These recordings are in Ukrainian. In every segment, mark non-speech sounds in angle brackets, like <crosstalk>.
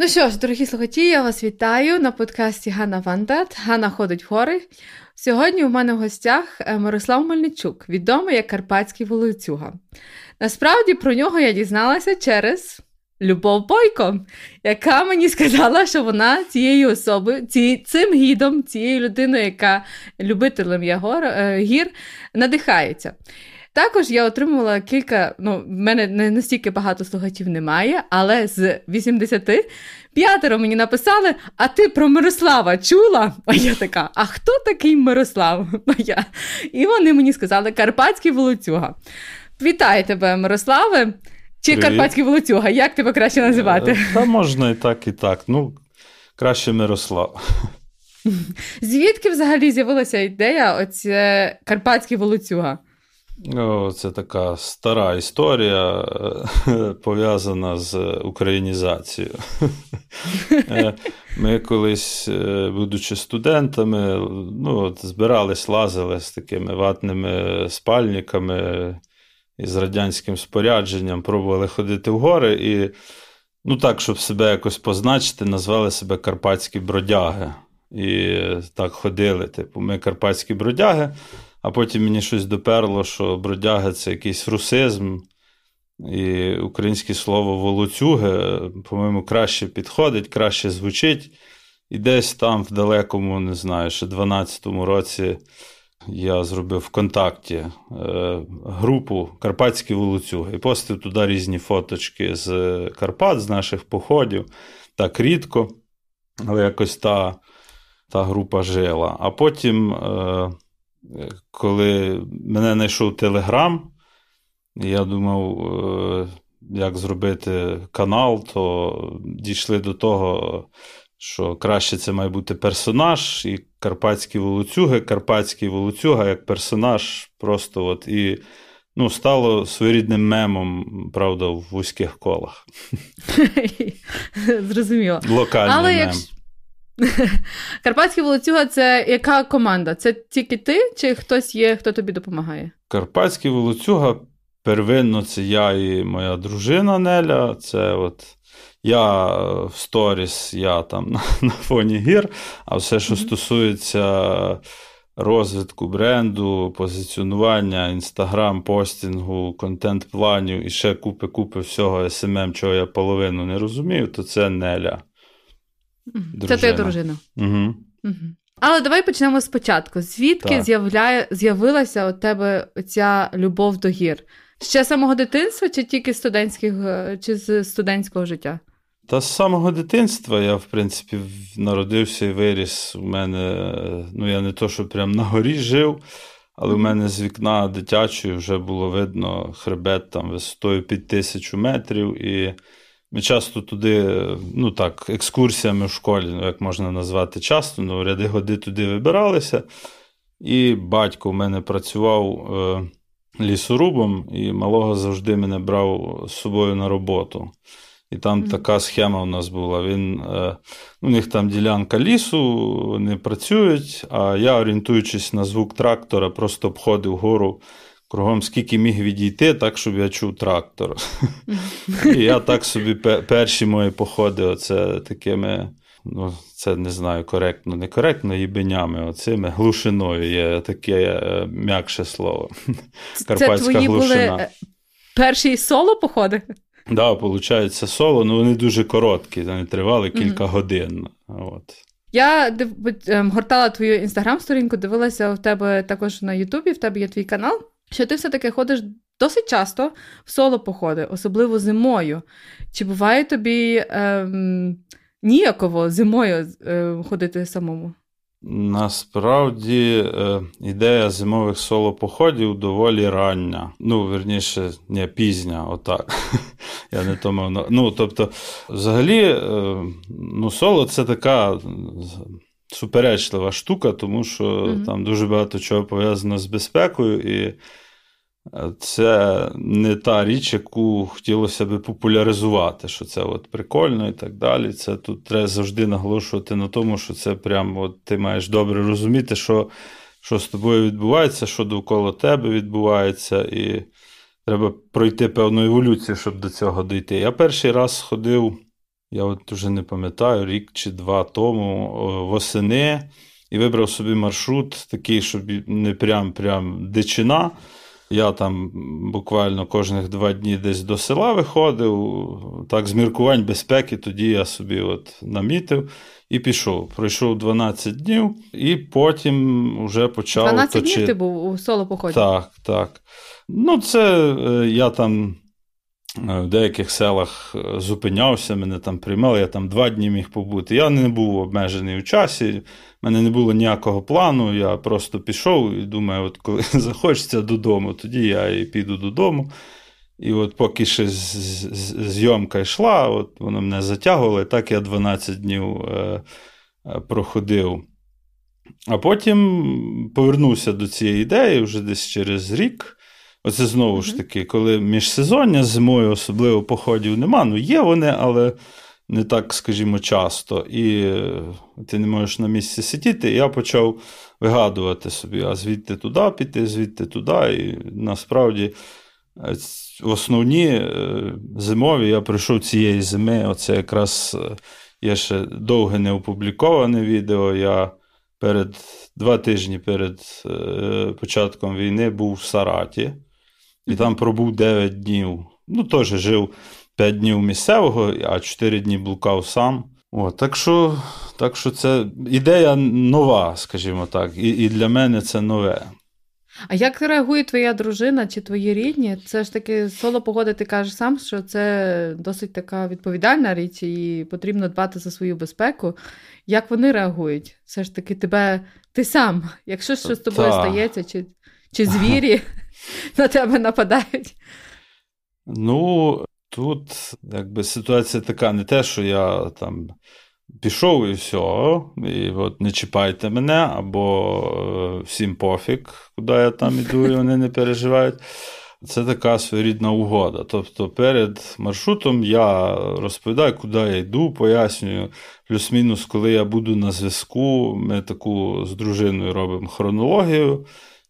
Ну що ж, дорогі слухачі, я вас вітаю на подкасті Ганна Вандат. Ганна ходить в гори. Сьогодні у мене в гостях е, Мирослав Мельничук, відомий як Карпатський волоцюга. Насправді про нього я дізналася через Любов Бойко, яка мені сказала, що вона цією особою, ці, цим гідом, цією людиною, яка любителем є гор, е, гір, надихається. Також я отримувала кілька, ну, в мене не настільки багато слухачів немає, але з 80 п'ятеро мені написали: А ти про Мирослава чула? А я така, а хто такий Мирослав? А я. І вони мені сказали Карпатський волоцюга. Вітаю тебе, Мирославе! Чи Привіт. Карпатський волоцюга? Як тебе краще називати? Е, та можна і так, і так. Ну, краще Мирослав. Звідки взагалі з'явилася ідея оце Карпатський волоцюга? О, Це така стара історія, е, <laughs> пов'язана з українізацією. <laughs> Е, ми колись, е, будучи студентами, ну, от, збирались, лазили з такими ватними спальниками і з радянським спорядженням, пробували ходити в гори і, ну так, щоб себе якось позначити, назвали себе Карпатські бродяги. І так ходили. Типу, ми карпатські бродяги. А потім мені щось доперло, що бродяга це якийсь русизм, і українське слово волоцюги, по-моєму, краще підходить, краще звучить. І десь там, в далекому, не знаю, ще 12-му році я зробив ВКонтакті е, групу Карпатські волоцюги і постив туди різні фоточки з Карпат, з наших походів. Так рідко, але якось та та група жила. А потім. Е, коли мене знайшов Телеграм, я думав, е, як зробити канал, то дійшли до того, що краще це має бути персонаж, і Карпатські волоцюги, Карпатський волоцюга як персонаж, просто от і ну, стало своєрідним мемом, правда, в вузьких колах. <laughs> Зрозуміло. Локальний Але мем. Якщо... <laughs> Карпатський волоцюга це яка команда? Це тільки ти, чи хтось є, хто тобі допомагає? Карпатський волоцюга первинно це я і моя дружина Неля. Це от я в сторіс, я там <laughs> на, на фоні гір, а все, що mm-hmm. стосується. Розвитку бренду, позиціонування, інстаграм, постінгу, контент-планів і ще купи-купи всього SMM, чого я половину не розумію, то це Неля. Дружина. Це твоя дружина. Угу. Угу. Але давай почнемо спочатку. Звідки з'являє, з'явилася у тебе ця любов до гір? Ще з самого дитинства, чи тільки студентських, е, чи з студентського життя? Та з самого дитинства я, в принципі, народився і виріс. У мене, ну я не то, що прям на горі жив, але у мене з вікна дитячої вже було видно хребет там висотою під тисячу метрів. І ми часто туди, ну так, екскурсіями в школі, ну, як можна назвати часто, ну, ряди годи туди вибиралися. І батько в мене працював е, лісорубом, і малого завжди мене брав з собою на роботу. І там mm-hmm. така схема у нас була. Він, е, У них там ділянка лісу, вони працюють, а я, орієнтуючись на звук трактора, просто обходив гору кругом скільки міг відійти, так, щоб я чув трактор. І я так собі перші мої походи, оце такими. Ну, це не знаю, коректно, некоректно, їбенями, оцими глушиною є таке е, м'якше слово. Карпатська це твої глушина. були перші соло походи? Так, да, виходить, соло, ну вони дуже короткі, вони тривали кілька mm-hmm. годин. От. Я ем, гортала твою інстаграм-сторінку, дивилася в тебе також на Ютубі, в тебе є твій канал що ти все-таки ходиш досить часто в соло походи, особливо зимою. Чи буває тобі ем, ніяково зимою е, ходити самому? Насправді е, ідея зимових соло-походів доволі рання. Ну, верніше, не пізня, отак. <laughs> Я не то мав Ну, тобто, взагалі, е, ну, соло це така суперечлива штука, тому що mm-hmm. там дуже багато чого пов'язано з безпекою, і це не та річ, яку хотілося би популяризувати, що це от прикольно і так далі. Це тут треба завжди наголошувати на тому, що це прямо от ти маєш добре розуміти, що що з тобою відбувається, що довкола тебе відбувається, і треба пройти певну еволюцію, щоб до цього дійти. Я перший раз ходив, я от вже не пам'ятаю, рік чи два тому восени і вибрав собі маршрут, такий, щоб не прям прям дичина. Я там буквально кожних два дні десь до села виходив. Так, з міркувань безпеки, тоді я собі от намітив і пішов. Пройшов 12 днів, і потім вже почав. 12 точи... днів ти був у соло поході? Так, так. Ну, це е, я там. Е, в деяких селах е, зупинявся, мене там приймали, я там два дні міг побути. Я не був обмежений у часі, в мене не було ніякого плану. Я просто пішов і думаю, от коли <laughs> захочеться додому, тоді я і піду додому. І от поки ще зйомка йшла, от воно мене затягувало, і так я 12 днів е, проходив. А потім повернувся до цієї ідеї вже десь через рік. Оце знову ж таки, коли міжсезоння зимою особливо походів нема. Ну, є вони, але не так, скажімо, часто. І е, ти не можеш на місці сидіти. І я почав вигадувати собі, а звідти туди піти, звідти туди. І насправді. Е, основні е, зимові я прийшов цієї зими. Оце якраз є ще довге не опубліковане відео. Я перед два тижні перед початком війни був в Сараті і там пробув 9 днів. Ну, теж жив 5 днів місцевого, а 4 дні блукав сам. О, Так що так що це ідея нова, скажімо так, і, і для мене це нове. А як реагує твоя дружина чи твої рідні? Це ж таки соло погоди, ти кажеш сам, що це досить така відповідальна річ, і потрібно дбати за свою безпеку. Як вони реагують? Все ж таки, тебе ти сам, якщо щось з тобою Та. стається, чи, чи звірі? <laughs> на тебе нападають? Ну, тут якби ситуація така, не те, що я там пішов і все, і от не чіпайте мене, або е, всім пофіг, куди я там іду, і вони не переживають. Це така своєрідна угода. Тобто перед маршрутом я розповідаю, куди я йду, пояснюю, плюс-мінус, коли я буду на зв'язку, ми таку з дружиною робимо хронологію.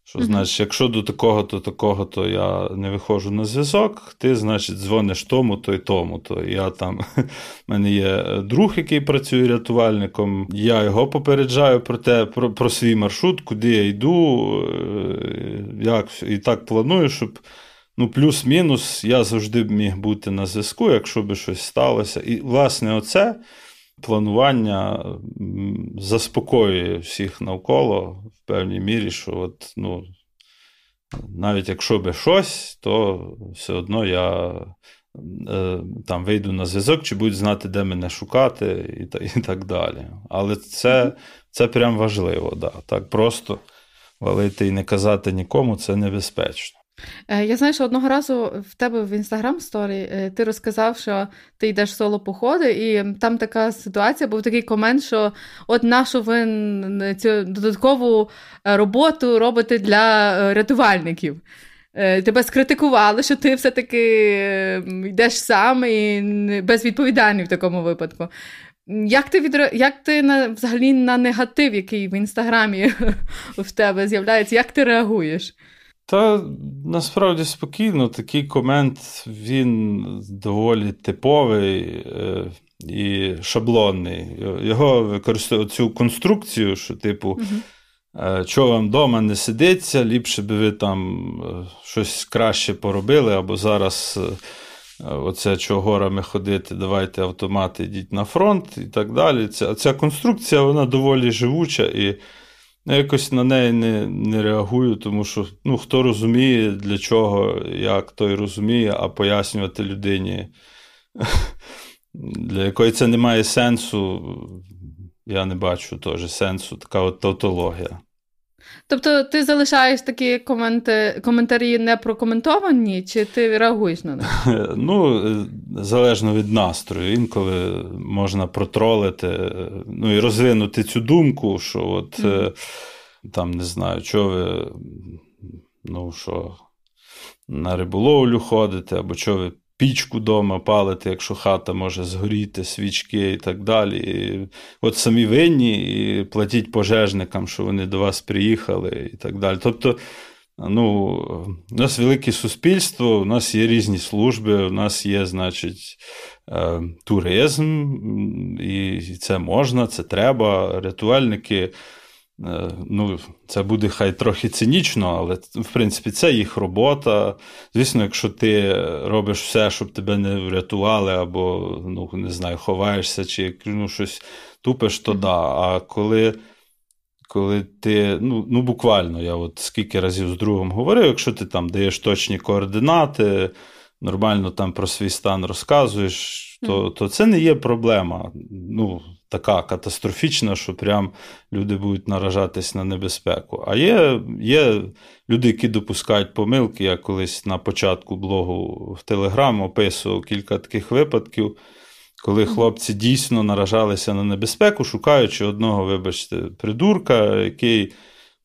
Що, значить, якщо до такого, то такого, то я не виходжу на зв'язок, ти, значить, дзвониш тому, то й тому. То я там, <laughs> в мене є друг, який працює рятувальником. Я його попереджаю про те, про, про свій маршрут, куди я йду, е, як і так планую, щоб. Ну, плюс-мінус, я завжди міг бути на зв'язку, якщо би щось сталося. І, власне, оце планування заспокоює всіх навколо в певній мірі, що от, ну, навіть якщо би щось, то все одно я е, там вийду на зв'язок, чи будуть знати, де мене шукати, і і так далі. Але це це прям важливо. Да. Так просто валити і не казати нікому це небезпечно. Е, я знаю, що одного разу в тебе в інстаграм сторі е, ти розказав, що ти йдеш соло походи, і там така ситуація, був такий комент, що от нашу ви цю додаткову е, роботу робите для рятувальників. Тебе скритикували, що ти все-таки йдеш сам і безвідповідальний в такому випадку. Як ти відре... як ти на взагалі на негатив, який в інстаграмі <laughs> в тебе з'являється, як ти реагуєш? Та насправді спокійно, такий комент він доволі типовий е, і шаблонний. Його використовують цю конструкцію, що, типу, угу. чого вам вдома не сидиться, ліпше би ви там е, щось краще поробили, або зараз. Оце чого горами ходити, давайте автомати, йдіть на фронт і так далі. Ця ця конструкція вона доволі живуча і я якось на неї не не реагую, тому що ну, хто розуміє, для чого, як той розуміє, а пояснювати людині, <laughs> для якої це не має сенсу, я не бачу теж сенсу, така от тавтологія. Тобто ти залишаєш такі коменти, коментарі не прокоментовані, чи ти реагуєш на них? <laughs> Ну, залежно від настрою. Інколи можна протролити, ну і розвинути цю думку, що от mm-hmm. там не знаю, що ви ну, що на риболовлю ходите, або що ви пічку вдома палити, якщо хата може згоріти, свічки і так далі. І От самі винні, і платіть пожежникам, що вони до вас приїхали, і так далі. Тобто, ну, у нас велике суспільство, у нас є різні служби, у нас є, значить, е, туризм, і це можна, це треба. Рятувальники. Е, ну, Це буде хай трохи цинічно, але в принципі це їх робота. Звісно, якщо ти робиш все, щоб тебе не врятували, або ну, не знаю, ховаєшся чи ну, щось тупиш, то да. А коли коли ти, ну, ну буквально, я от скільки разів з другом говорив, якщо ти там даєш точні координати, нормально там про свій стан розказуєш, то, то це не є проблема. Ну, така катастрофічна, що прям люди будуть наражатись на небезпеку. А є є люди, які допускають помилки. Я колись на початку блогу в Телеграм описував кілька таких випадків, коли хлопці дійсно наражалися на небезпеку, шукаючи одного, вибачте, придурка, який.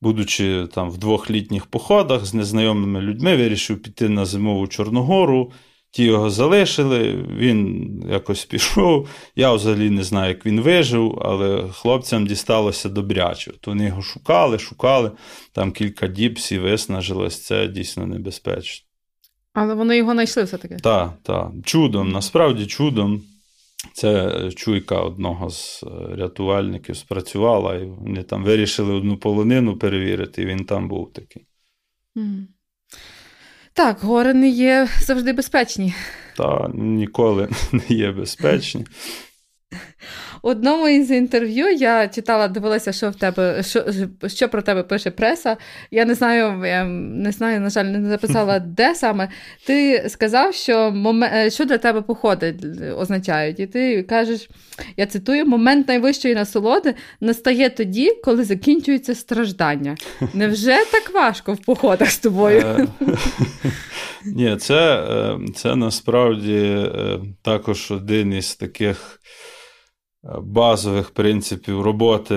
Будучи там в двохлітніх походах з незнайомими людьми, вирішив піти на зимову Чорногору, Ті його залишили, він якось пішов. Я взагалі не знаю, як він вижив, але хлопцям дісталося добряче. От Вони його шукали, шукали, там кілька діб всі виснажилось, це дійсно небезпечно. Але вони його знайшли все-таки? Так, так. Чудом, насправді чудом. Це чуйка одного з е, рятувальників спрацювала, і вони там вирішили одну полонину перевірити, і він там був такий. Mm. Так, гори не є завжди безпечні. Та ніколи не є безпечні <laughs> одному із інтерв'ю я читала, дивилася, що в тебе, що що про тебе пише преса. Я не знаю, я не знаю, на жаль, не записала, <laughs> де саме. Ти сказав, що момент, е, що для тебе походи означають. І ти кажеш, я цитую: момент найвищої насолоди настає тоді, коли закінчується страждання. <laughs> Невже так важко в походах з тобою? Е, <laughs> ні, це, е, це насправді також один із таких базових принципів роботи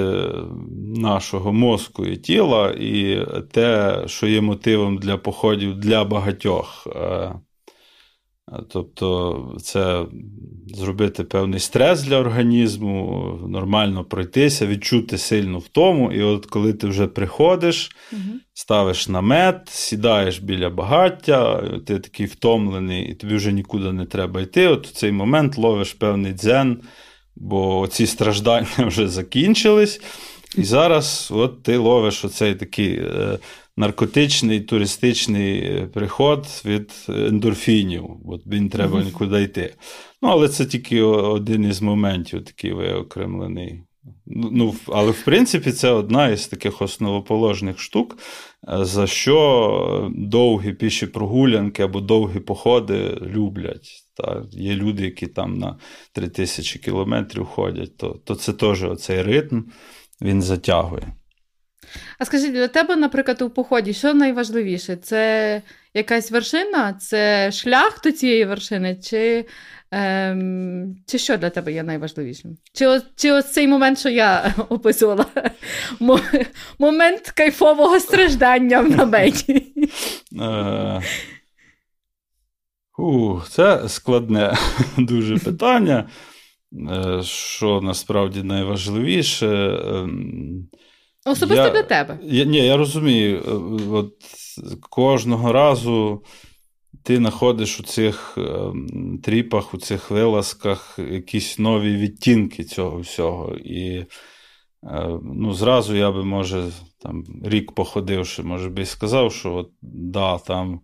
нашого мозку і тіла, і те, що є мотивом для походів для багатьох. Е, тобто, це зробити певний стрес для організму, нормально пройтися, відчути сильну втому. І от коли ти вже приходиш, угу. ставиш намет, сідаєш біля багаття, ти такий втомлений, і тобі вже нікуди не треба йти. От в цей момент ловиш певний дзен бо ці страждання <laughs> вже закінчились. І зараз от ти ловиш оцей такий е, наркотичний туристичний е, приход від ендорфінів, от він треба нікуди йти. Ну, Але це тільки один із моментів, такий виокремлений. Ну, ну, Але, в принципі, це одна із таких основоположних штук, е, за що довгі піші прогулянки або довгі походи люблять. Та Є люди, які там на 3000 кілометрів ходять, то то це теж оцей ритм він затягує. А скажіть, для тебе, наприклад, у поході, що найважливіше? Це якась вершина, це шлях до цієї вершини, чи ем, чи що для тебе є найважливішим? Чи чи ось цей момент, що я <laughs> описувала? Момент кайфового страждання в наметі? Е, Це складне <laughs> дуже питання. Е, що насправді найважливіше. Особисто я, для тебе. Я, Ні, я розумію. Е, от Кожного разу ти знаходиш у цих ем, тріпах, у цих вилазках якісь нові відтінки цього всього. І е, ну, зразу я би, може, там рік походивши, може би і сказав, що от, да, там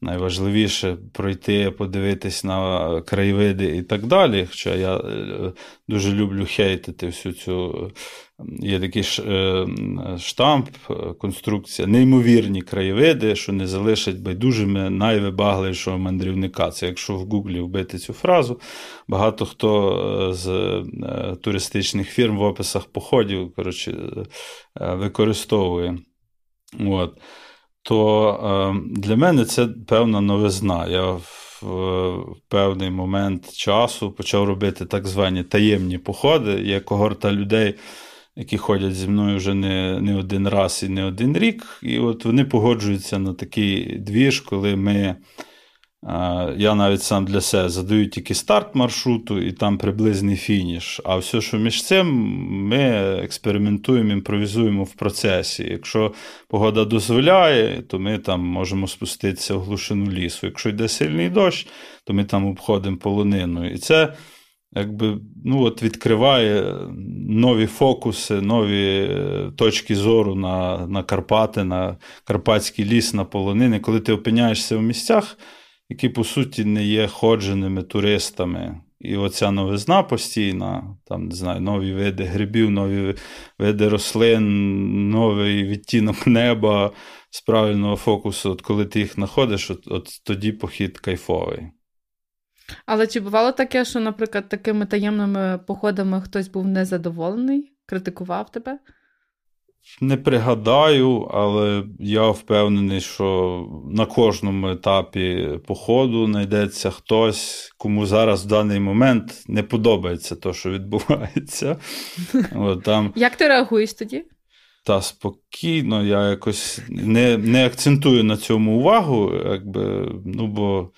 найважливіше пройти, подивитись на краєвиди і так далі. Хоча я е, дуже люблю хейтити всю цю. Є такий е, штамп, е, конструкція, неймовірні краєвиди, що не залишать байдужими найвибагливішого мандрівника. Це якщо в Гуглі вбити цю фразу, багато хто з туристичних фірм в описах походів коротше, використовує. От. То е, для мене це певна новизна. Я в певний момент часу почав робити так звані таємні походи. Є когорта людей, які ходять зі мною вже не не один раз і не один рік. І от вони погоджуються на такий двіж, коли ми. Я навіть сам для себе задаю тільки старт маршруту і там приблизний фініш. А все, що між цим, ми експериментуємо, імпровізуємо в процесі. Якщо погода дозволяє, то ми там можемо спуститися в глушину лісу. Якщо йде сильний дощ, то ми там обходимо полонину. І це якби, ну, от відкриває нові фокуси, нові е, точки зору на, на Карпати, на Карпатський ліс, на полонини. Коли ти опиняєшся в місцях які, по суті, не є ходженими туристами. І оця новизна постійна, там, не знаю, нові види грибів, нові види рослин, новий відтінок неба з правильного фокусу. От коли ти їх знаходиш, от, от тоді похід кайфовий. Але чи бувало таке, що, наприклад, такими таємними походами хтось був незадоволений, критикував тебе? Не пригадаю, але я впевнений, що на кожному етапі походу знайдеться хтось, кому зараз в даний момент не подобається те, що відбувається. <laughs> От, там... Як ти реагуєш тоді? Та спокійно, я якось не не акцентую на цьому увагу, якби, ну бо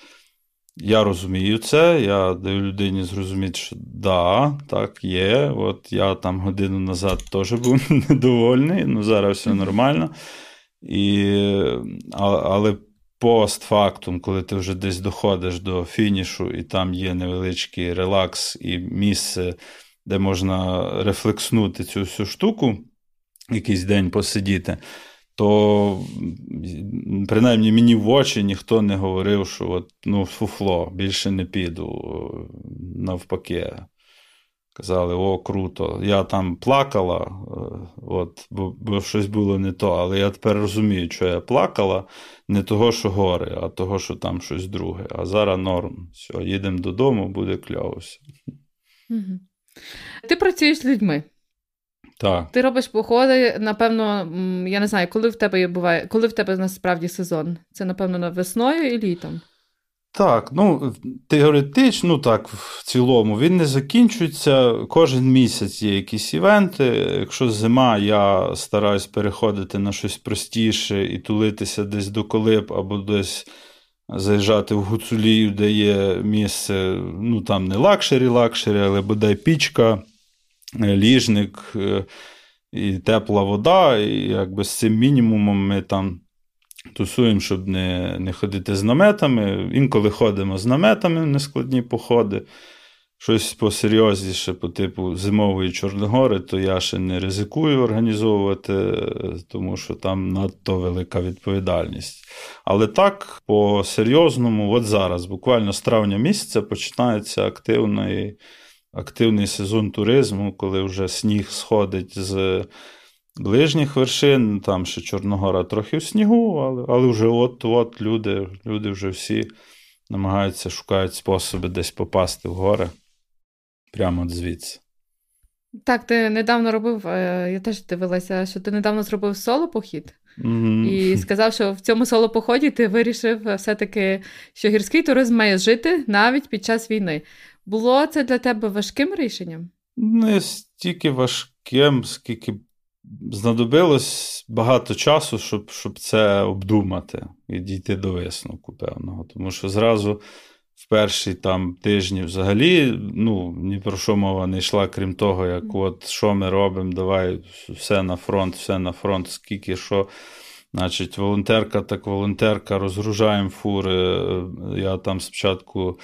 я розумію це, я даю людині зрозуміти, що да, так, є. От я там годину назад теж був <laughs> недовольний, ну зараз все нормально. І, Але постфактум, коли ти вже десь доходиш до фінішу, і там є невеличкий релакс і місце, де можна рефлекснути цю всю штуку, якийсь день посидіти то принаймні мені в очі ніхто не говорив, що от, ну, фуфло, більше не піду. Навпаки. Казали, о, круто. Я там плакала, е, от, бо, бо щось було не то. Але я тепер розумію, що я плакала не того, що гори, а того, що там щось друге. А зараз норм. Все, їдемо додому, буде кльово. Угу. Ти працюєш з людьми. Так. Ти робиш походи, напевно, я не знаю, коли в тебе буває, коли в тебе насправді сезон? Це, напевно, весною і літом. Так, ну теоретично, так, в цілому, він не закінчується. Кожен місяць є якісь івенти. Якщо зима, я стараюсь переходити на щось простіше і тулитися десь до колиб або десь заїжджати в Гуцулію, де є місце, ну там не luxury-luxury, але бодай пічка. Ліжник е, і тепла вода, і якби з цим мінімумом ми там тусуємо, щоб не не ходити з наметами. Інколи ходимо з наметами в нескладні походи. Щось посерйозніше, по типу Зимової Чорногори, то я ще не ризикую організовувати, тому що там надто велика відповідальність. Але так, по-серйозному, от зараз, буквально з травня місяця, починається активний активний сезон туризму, коли вже сніг сходить з ближніх вершин, там ще Чорногора трохи в снігу, але але вже от-от люди, люди вже всі намагаються шукають способи десь попасти в гори прямо звідси. Так, ти недавно робив, е, я теж дивилася, що ти недавно зробив соло-похід. Mm-hmm. І сказав, що в цьому соло-поході ти вирішив все-таки, що гірський туризм має жити навіть під час війни. Було це для тебе важким рішенням? Не стільки важким, скільки знадобилось багато часу, щоб щоб це обдумати і дійти до висновку певного. Тому що зразу в перші там тижні взагалі ну, ні про що мова не йшла, крім того, як от що ми робимо, давай все на фронт, все на фронт, скільки що. Значить, волонтерка так волонтерка, розгружаємо фури. Я там спочатку.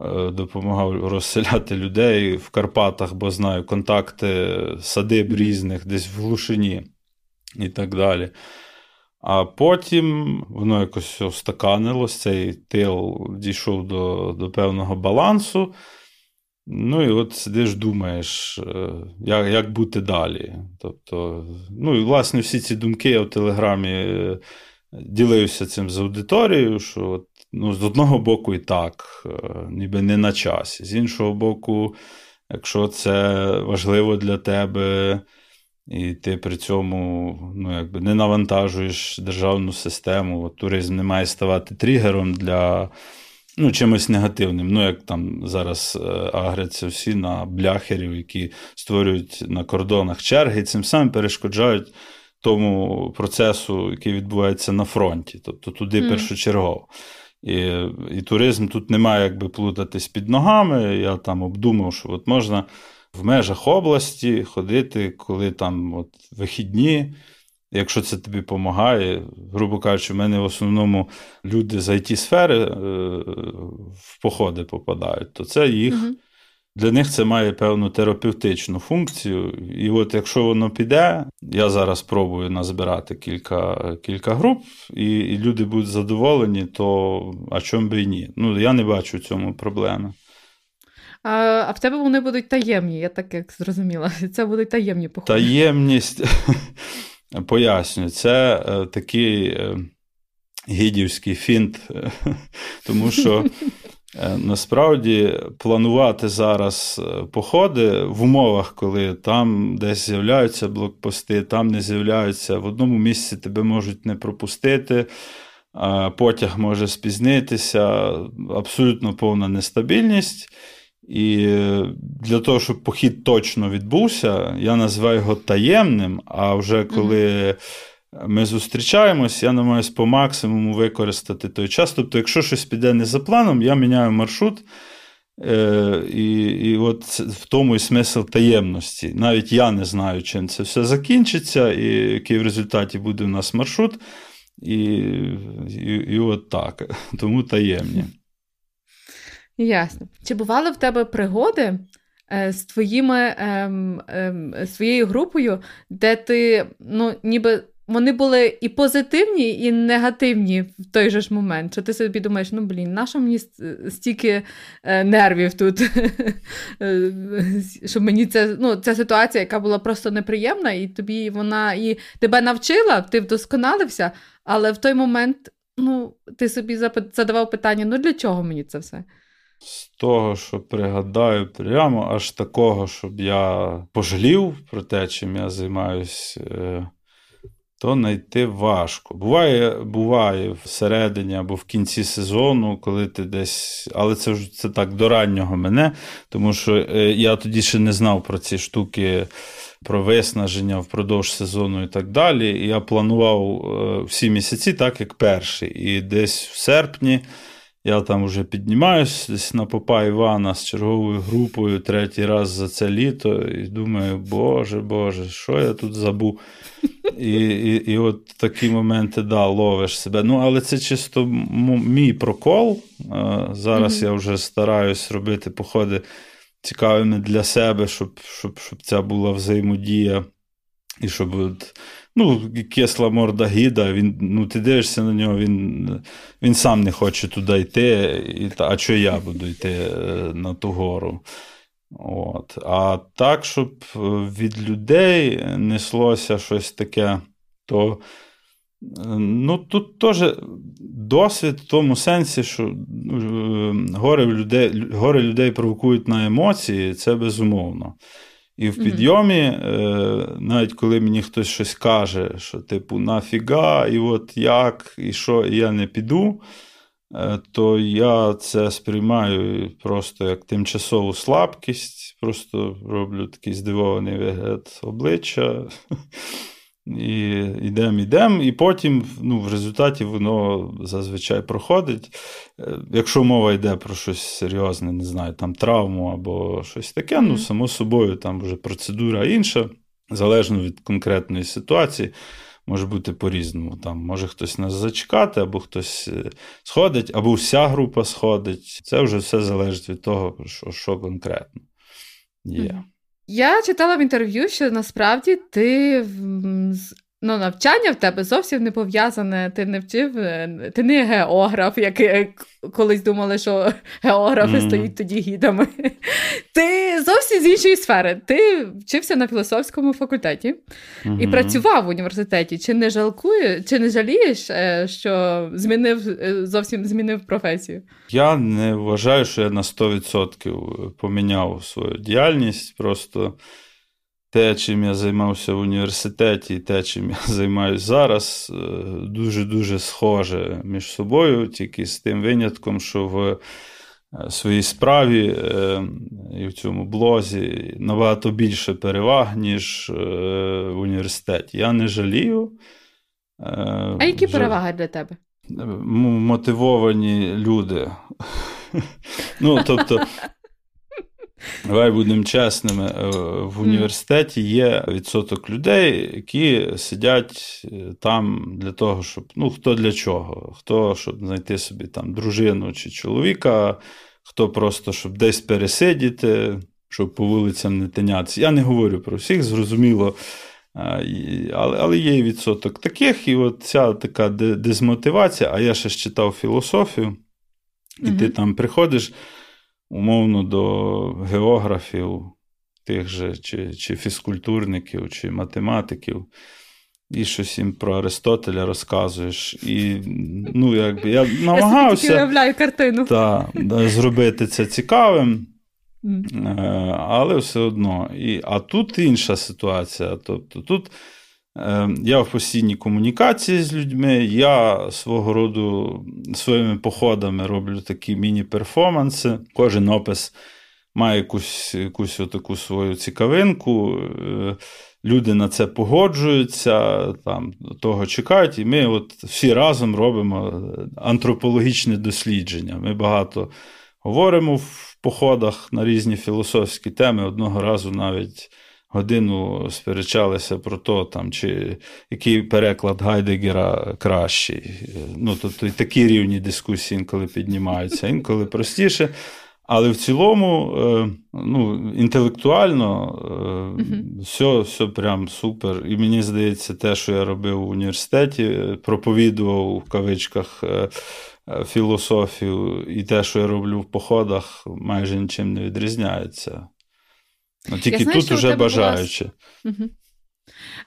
Е, допомагав розселяти людей в Карпатах, бо знаю контакти садиб різних, десь в глушині і так далі. А потім воно якось остаканилось, цей тил дійшов до до певного балансу. Ну і от сидиш, думаєш, е, як як бути далі. Тобто, ну і власне всі ці думки я в Телеграмі е, ділився цим з аудиторією, що от ну, з одного боку, і так, е, ніби не на часі. З іншого боку, якщо це важливо для тебе, і ти при цьому ну, якби не навантажуєш державну систему. От Туризм не має ставати тригером для ну, чимось негативним. Ну, як там зараз е, агряться всі на бляхерів, які створюють на кордонах черги, і цим самим перешкоджають тому процесу, який відбувається на фронті, тобто туди mm. першочергово. І і туризм тут немає якби плутатись під ногами. Я там обдумав, що от можна в межах області ходити, коли там от вихідні. Якщо це тобі допомагає, грубо кажучи, в мене в основному люди з it сфери е, в походи попадають, то це їх. Угу. Для них це має певну терапевтичну функцію. І от якщо воно піде, я зараз пробую назбирати кілька кілька груп, і і люди будуть задоволені, то а чому би і ні? Ну, я не бачу в цьому проблеми. А а в тебе вони будуть таємні, я так як зрозуміла. <laughs> Це будуть таємні походи. Таємність, <laughs> поясню, це е, такий е, гідівський фінт, <laughs> тому що. Е, насправді планувати зараз е, походи в умовах, коли там десь з'являються блокпости, там не з'являються, в одному місці тебе можуть не пропустити, потяг може спізнитися, абсолютно повна нестабільність. І для того, щоб похід точно відбувся, я називаю його таємним. А вже коли ми зустрічаємось, я намагаюся по максимуму використати той час. Тобто, якщо щось піде не за планом, я міняю маршрут. Е, І і от в тому і смисл таємності. Навіть я не знаю, чим це все закінчиться, і який в результаті буде у нас маршрут. І, і, і от так. <laughs> Тому таємні. Ясно. Чи бували в тебе пригоди е, з твоїми, ем, ем, своєю групою, де ти ну, ніби вони були і позитивні, і негативні в той же ж момент. Що ти собі думаєш, ну блін, нащо мені стільки е, нервів тут? <laughs> Е, щоб мені це, ну, ця ситуація, яка була просто неприємна, і тобі вона і тебе навчила, ти вдосконалився, але в той момент ну, ти собі задавав питання: ну для чого мені це все? З того, що пригадаю, прямо аж такого, щоб я пожалів про те, чим я займаюся. То знайти важко. Буває буває всередині або в кінці сезону, коли ти десь. Але це вже це так до раннього мене, тому що е, я тоді ще не знав про ці штуки, про виснаження впродовж сезону і так далі. І я планував е, всі місяці, так як перший. І десь в серпні. Я там вже піднімаюсь десь на попа Івана з черговою групою третій раз за це літо, і думаю, Боже, Боже, що я тут забув? І і, і от такі моменти да, ловиш себе. Ну, але це чисто мій прокол. Зараз mm-hmm. я вже стараюсь робити походи цікавими для себе, щоб щоб, щоб ця була взаємодія. І щоб от, ну, кисла морда гіда, він, ну, ти дивишся на нього, він він сам не хоче туди йти, і, а що я буду йти е, на ту гору. От. А так, щоб е, від людей неслося щось таке, то е, ну, тут теж досвід в тому сенсі, що гори людей гори людей провокують на емоції, це безумовно. І в підйомі, навіть коли мені хтось щось каже, що, типу, нафіга, і от як, і що, і я не піду. Е, то я це сприймаю просто як тимчасову слабкість, просто роблю такий здивований вигляд обличчя. <laughs> І йдемо, йдемо, і потім ну, в результаті воно зазвичай проходить. Е, якщо мова йде про щось серйозне, не знаю, там травму або щось таке, ну, само собою, там вже процедура інша, залежно від конкретної ситуації може бути по-різному. Там Може хтось нас зачекати, або хтось е, сходить, або вся група сходить. Це вже все залежить від того, що, що конкретно є. Я читала в інтерв'ю, що насправді ти ну, навчання в тебе зовсім не пов'язане. Ти не вчив, е, ти не географ, як колись думали, що географи mm-hmm. стоять тоді гідами. Ти зовсім з іншої сфери. Ти вчився на філософському факультеті mm-hmm. і працював в університеті. Чи не жалкує, чи не жалієш, е, що змінив е, зовсім змінив професію? Я не вважаю, що я на 100% поміняв свою діяльність. Просто те, чим я займався в університеті, і те, чим я <laughs> займаюся зараз, дуже-дуже схоже між собою, тільки з тим винятком, що в своїй справі і в цьому блозі набагато більше переваг, ніж в університеті. Я не жалію. А які переваги для тебе? мотивовані люди. <laughs> Ну, тобто, давай будемо чесними, е, в університеті є відсоток людей, які сидять е, там для того, щоб. Ну, хто для чого? Хто, щоб знайти собі там дружину чи чоловіка, хто просто щоб десь пересидіти, щоб по вулицям не тинятися. Я не говорю про всіх, зрозуміло. Але але є відсоток таких, і от ця така дезмотивація, а я ще ж читав філософію, і угу. ти там приходиш умовно до географів, тих же, чи чи фізкультурників, чи математиків, і щось їм про Аристотеля розказуєш. І ну, якби я намагався я уявляю картину. Та, зробити це цікавим. Е, але все одно. І, А тут інша ситуація. Тобто тут я в постійній комунікації з людьми, я свого роду своїми походами роблю такі міні-перформанси. Кожен опис має якусь якусь таку свою цікавинку. Е, люди на це погоджуються, там того чекають, і ми от всі разом робимо антропологічне дослідження. Ми багато говоримо в походах на різні філософські теми. Одного разу навіть годину сперечалися про то, там, чи який переклад Гайдегера кращий. Ну, тобто і такі рівні дискусії інколи піднімаються, інколи простіше. Але в цілому, е, ну, інтелектуально uh все все прям супер. І мені здається, те, що я робив в університеті, е, проповідував в кавичках Е, філософію і те, що я роблю в походах, майже нічим не відрізняється. Ну, Тільки я знаю, тут уже бажаючи. Була... Угу.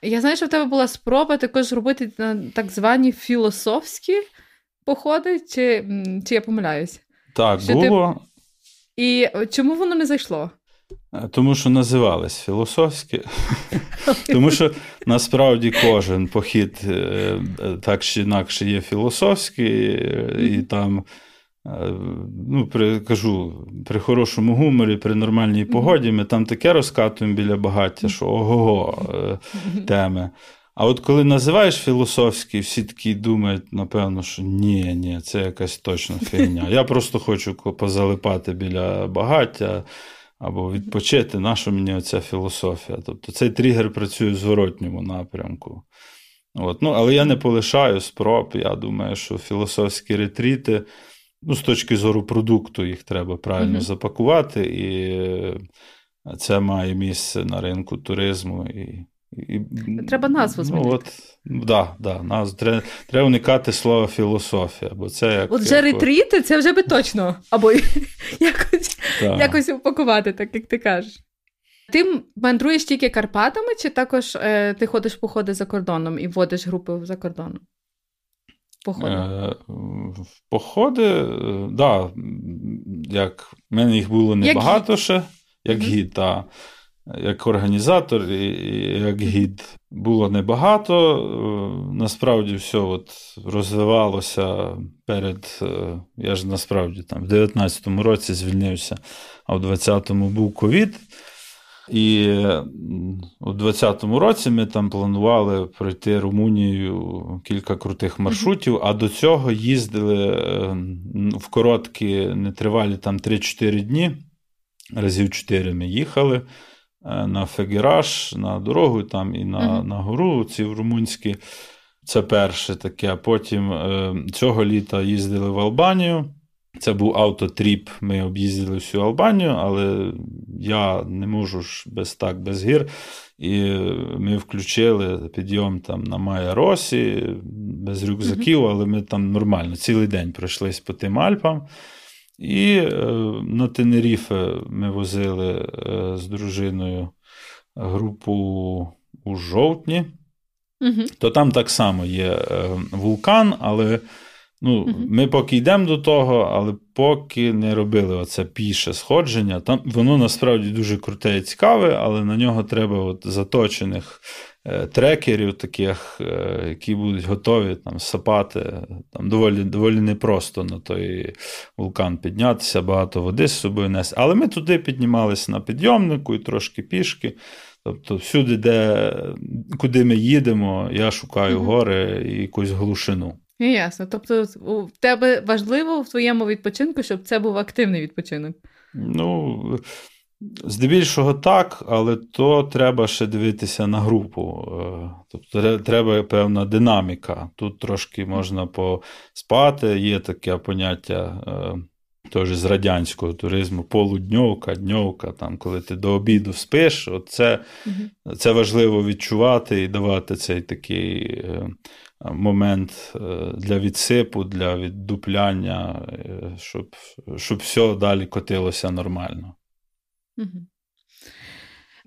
Я знаю, що в тебе була спроба також робити так звані філософські походи, чи чи я помиляюсь? Так, що було. Ти... І чому воно не зайшло? Е, тому що називались філософські. <laughs> Тому що насправді кожен похід е, так чи інакше є філософський, і там, е, ну, при, кажу, при хорошому гуморі, при нормальній погоді, ми там таке розкатуємо біля багаття, що ого-го теми. А от коли називаєш філософський, всі такі думають, напевно, що ні, ні, це якась точно фігня. Я просто хочу позалипати біля багаття або відпочити, наша мені оця філософія. Тобто цей тригер працює в зворотньому напрямку. От. Ну, Але я не полишаю спроб. Я думаю, що філософські ретріти, ну, з точки зору продукту, їх треба правильно mm-hmm. запакувати, і це має місце на ринку туризму. І, і, Треба назву змінити. Ну, от, да, да, назву. Треба, треба уникати слова філософія. бо це як... От вже як... ретріти, це вже би точно. Або <laughs> якось якось упакувати, так як ти кажеш. Ти мандруєш тільки Карпатами, чи також е, ти ходиш походи за кордоном і вводиш групи за кордоном? Походи, е, походи, е, да, як в мене їх було небагато ще, як mm-hmm. гід. Та як організатор і як гід було небагато. Е, насправді все от розвивалося перед. Е, я ж насправді там в 19-му році звільнився, а в 20-му був ковід. І у 20-му році ми там планували пройти Румунію кілька крутих маршрутів, а до цього їздили е, в короткі, нетривалі там 3-4 дні. Разів 4 ми їхали. Е, на Фегераш, на дорогу там і на uh-huh. на гору ці румунські. Це перше таке. А потім е, цього літа їздили в Албанію. Це був автотріп. Ми об'їздили всю Албанію, але я не можу ж без так, без гір. І ми включили підйом там на Майя Росі, без рюкзаків, але ми там нормально цілий день пройшлись по тим Альпам. І е, на Тенеріфе ми возили е, з дружиною групу у жовтні. Угу. То там так само є е, вулкан, але Ну, угу. Ми поки йдемо до того, але поки не робили оце піше сходження. Там Воно насправді дуже круте і цікаве, але на нього треба от заточених е, трекерів, таких, е, які будуть готові там сапати. Там Доволі доволі непросто на той вулкан піднятися, багато води з собою нести. Але ми туди піднімалися на підйомнику і трошки пішки. Тобто, всюди, де, куди ми їдемо, я шукаю угу. гори і якусь глушину. Ясно. Тобто, в тебе важливо в твоєму відпочинку, щоб це був активний відпочинок? Ну, здебільшого так, але то треба ще дивитися на групу. Е, тобто, треба певна динаміка. Тут трошки можна поспати, є таке поняття. Е, теж з радянського туризму, полудньовка, дньовка, там, коли ти до обіду спиш, от це, угу. це важливо відчувати і давати цей такий е, момент е, для відсипу, для віддупляння, е, щоб щоб все далі котилося нормально. Угу.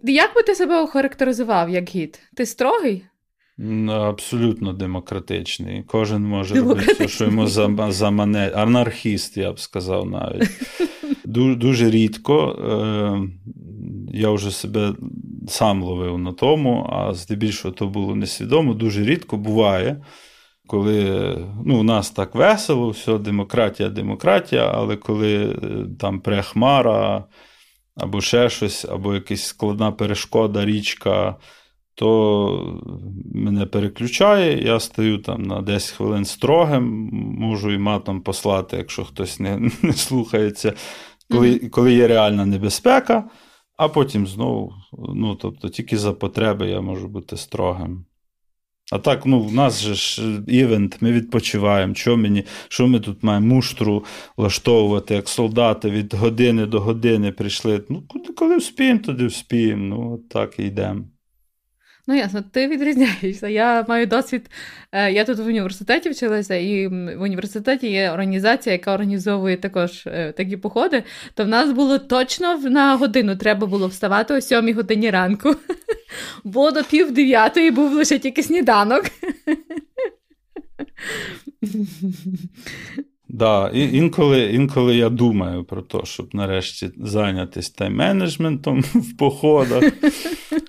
Як би ти себе охарактеризував як гід? Ти строгий? Абсолютно демократичний. Кожен може робити все, що йому замане. Анархіст, я б сказав навіть. <laughs> Дуже, рідко. Е, я вже себе сам ловив на тому, а здебільшого то було несвідомо. Дуже рідко буває, коли ну, у нас так весело, все, демократія, демократія, але коли е, там прехмара, або ще щось, або якась складна перешкода, річка то мене переключає, я стаю там на 10 хвилин строгим, можу і матом послати, якщо хтось не <laughs> не слухається, коли коли є реальна небезпека, а потім знову, ну, тобто, тільки за потреби я можу бути строгим. А так, ну, в нас же ж івент, ми відпочиваємо. Що мені, що ми тут маємо муштру влаштовувати, як солдати від години до години прийшли. Ну, коли вспіємо, тоді вспіємо. Ну, от так і йдемо. Ну, ясно, ти відрізняєшся. Я маю досвід. Е, я тут в університеті вчилася, і в університеті є організація, яка організовує також е, такі походи. То в нас було точно на годину треба було вставати о сьомій годині ранку, <laughs> бо до пів дев'ятої був лише тільки сніданок. <laughs> Да, інколи інколи я думаю про те, щоб нарешті зайнятися тайм-менеджментом <laughs> в походах,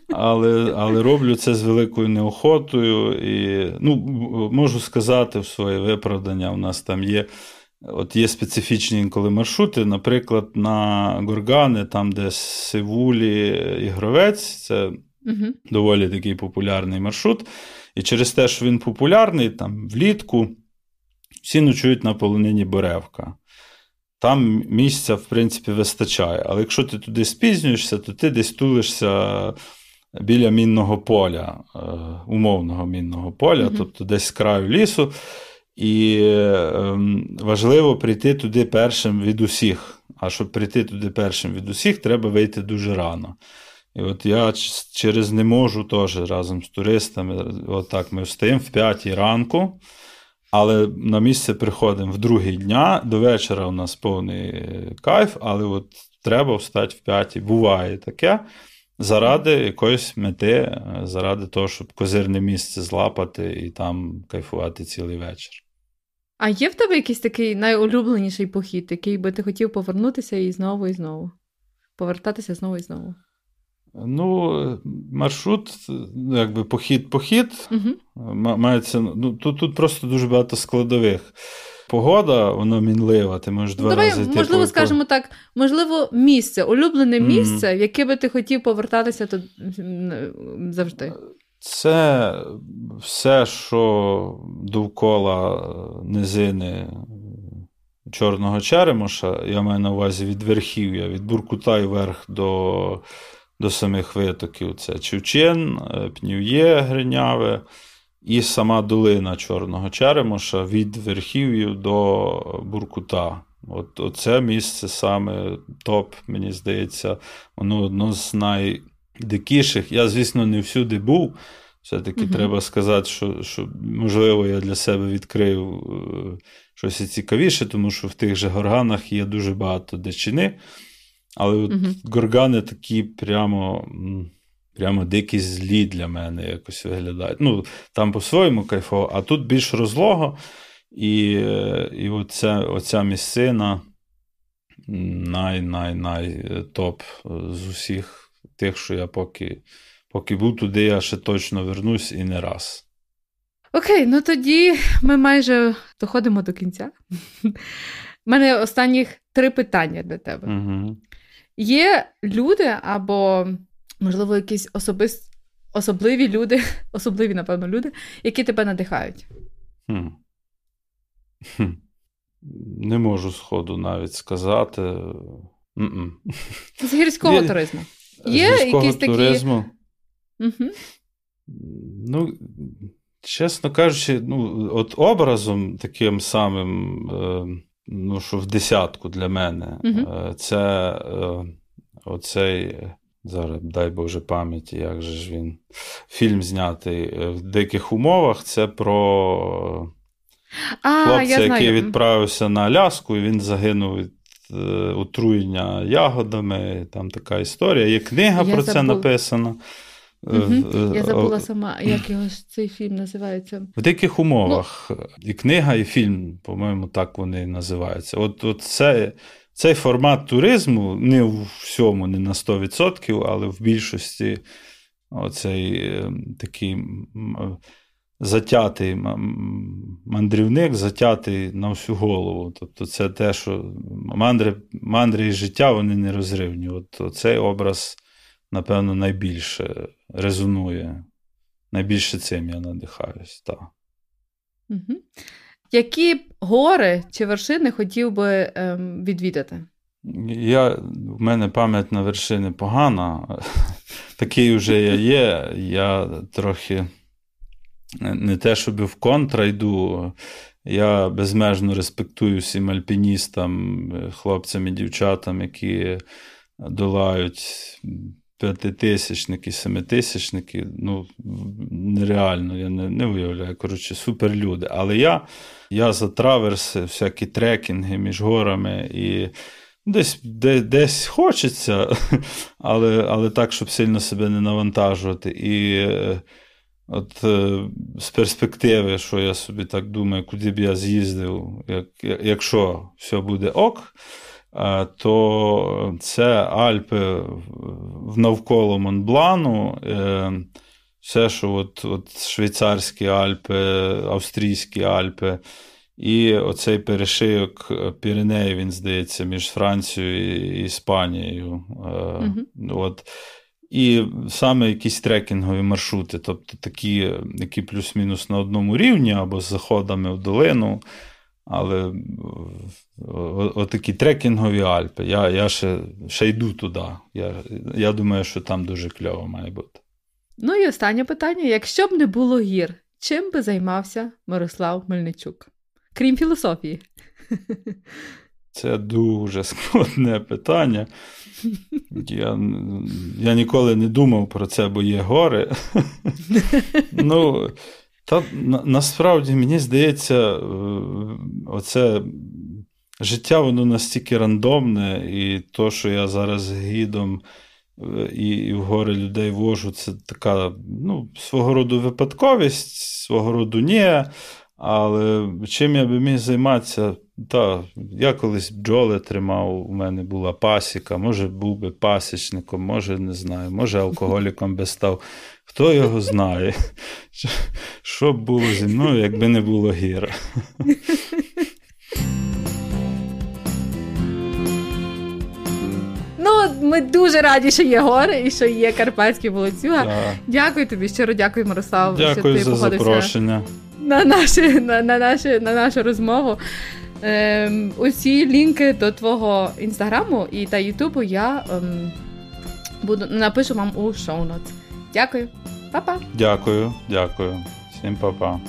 але але роблю це з великою неохотою. І ну, можу сказати в своє виправдання, у нас там є от є специфічні інколи маршрути, наприклад, на Горгани, там, де Сивулі і Гровець, це угу. доволі такий популярний маршрут. І через те, що він популярний, там влітку. Всі ночують на полонині Боревка. Там місця, в принципі, вистачає. Але якщо ти туди спізнюєшся, то ти десь тулишся біля мінного поля, е, умовного мінного поля, mm-hmm. тобто десь з краю лісу. І ем, важливо прийти туди першим від усіх. А щоб прийти туди першим від усіх, треба вийти дуже рано. І от я через не можу теж разом з туристами. Отак ми встаємо в 5 ранку. Але на місце приходимо в другий дня. До вечора у нас повний кайф, але от треба встати в п'ятій. Буває таке. Заради якоїсь мети, заради того, щоб козирне місце злапати і там кайфувати цілий вечір. А є в тебе якийсь такий найулюбленіший похід, який би ти хотів повернутися і знову і знову? Повертатися знову і знову? Ну, маршрут, якби похід-похід, угу. мається. Ну, Тут тут просто дуже багато складових. Погода, вона мінлива, ти можеш два Давай, рази йти. Можливо, по... скажімо так, можливо, місце, улюблене місце, mm. в яке би ти хотів повертатися тут завжди. Це все, що довкола низини Чорного Черемоша, я маю на увазі від верхів'я, від Буркута і вверх до до самих витоків. Це Чевчен, е, Пнів'є, Гриняве і сама долина Чорного Черемоша від верхів'їв до Буркута. От Оце місце саме топ, мені здається, воно одно з найдикіших. Я, звісно, не всюди був. Все-таки угу. треба сказати, що, що, можливо, я для себе відкрив е, щось цікавіше, тому що в тих же горганах є дуже багато дичини. Але от угу. горгани такі прямо прямо дикі злі для мене якось виглядають. Ну, Там по-своєму кайфово, а тут більш розлого. І і оця, оця місцина най-най-най топ з усіх тих, що я поки поки був туди, я ще точно вернусь і не раз. Окей, ну тоді ми майже доходимо до кінця. У мене останніх три питання для тебе. Угу. Є люди або, можливо, якісь особисті. Особливі люди, <laughs> особливі, напевно, люди, які тебе надихають. Хм. Хм. Не можу сходу навіть сказати. Mm-mm. З гірського Є... туризму. Є З якісь такі... Угу. Ну, чесно кажучи, ну, от образом таким самим, е, ну, що в десятку для мене, угу. це е, оцей. Зараз, дай Боже пам'яті, як же ж він. Фільм знятий в диких умовах. Це про а, хлопця, я який відправився на Аляску, і він загинув від е, отруєння ягодами. Там така історія. Є книга я про забув. це написана. Угу. Я забула сама, як його цей фільм називається. В диких умовах. Ну... І книга, і фільм, по-моєму, так вони називаються. От, от це. Цей формат туризму не у всьому, не на 100%, але в більшості оцей е, такий затятий мандрівник, затятий на всю голову. Тобто це те, що мандри мандри і життя вони не розривні. От Цей образ, напевно, найбільше резонує. Найбільше цим я надихаюсь. так. Угу. Які гори чи вершини хотів би ем, відвідати? Я, В мене пам'ять на вершини погана. <laughs> Такий вже я є. Я трохи не те, щоб в контра йду. Я безмежно респектую всім альпіністам, хлопцям і дівчатам, які долають п'ятитисячники, семитисячники. Ну, нереально, я не не уявляю. Коротше, суперлюди. Але я я за траверси, всякі трекінги між горами і. Десь де, десь хочеться, <laughs> але але так, щоб сильно себе не навантажувати. І От е, з перспективи, що я собі так думаю, куди б я з'їздив, як, якщо все буде ок, е, то це Альпи навколо Монблану. Е, все, що от, от швейцарські Альпи, австрійські Альпи, і оцей перешийок Піренеї, він здається, між Францією і Іспанією. Mm-hmm. От. І саме якісь трекінгові маршрути, тобто такі, які плюс-мінус на одному рівні, або з заходами в долину. Але отакі трекінгові Альпи. Я я ще ще йду туди. Я, Я думаю, що там дуже кльово має бути. Ну і останнє питання: якщо б не було гір, чим би займався Мирослав Мельничук? Крім філософії? Це дуже складне питання. Я я ніколи не думав про це, бо є гори. Ну, та на, Насправді, мені здається, е, оце життя воно настільки рандомне, і то, що я зараз гідом і, і в гори людей вожу, це така ну, свого роду випадковість, свого роду ні. Але чим я би міг займатися? Так, я колись бджоли тримав, у мене була пасіка, може був би пасічником, може не знаю, може алкоголіком би став. Хто його знає? Що б було зі мною, якби не було гір? Ми дуже раді, що є гори і що є Карпатські волоцюга. Дякую тобі, щиро дякую, Мирослав. Дякую що ти за запрошення. На, наші, на, на, наші, на нашу розмову. Ем, Усі лінки до твого інстаграму і та Ютубу я ем, буду напишу вам у шоу-нот. Дякую, Па-па. Дякую, дякую. Всім па-па.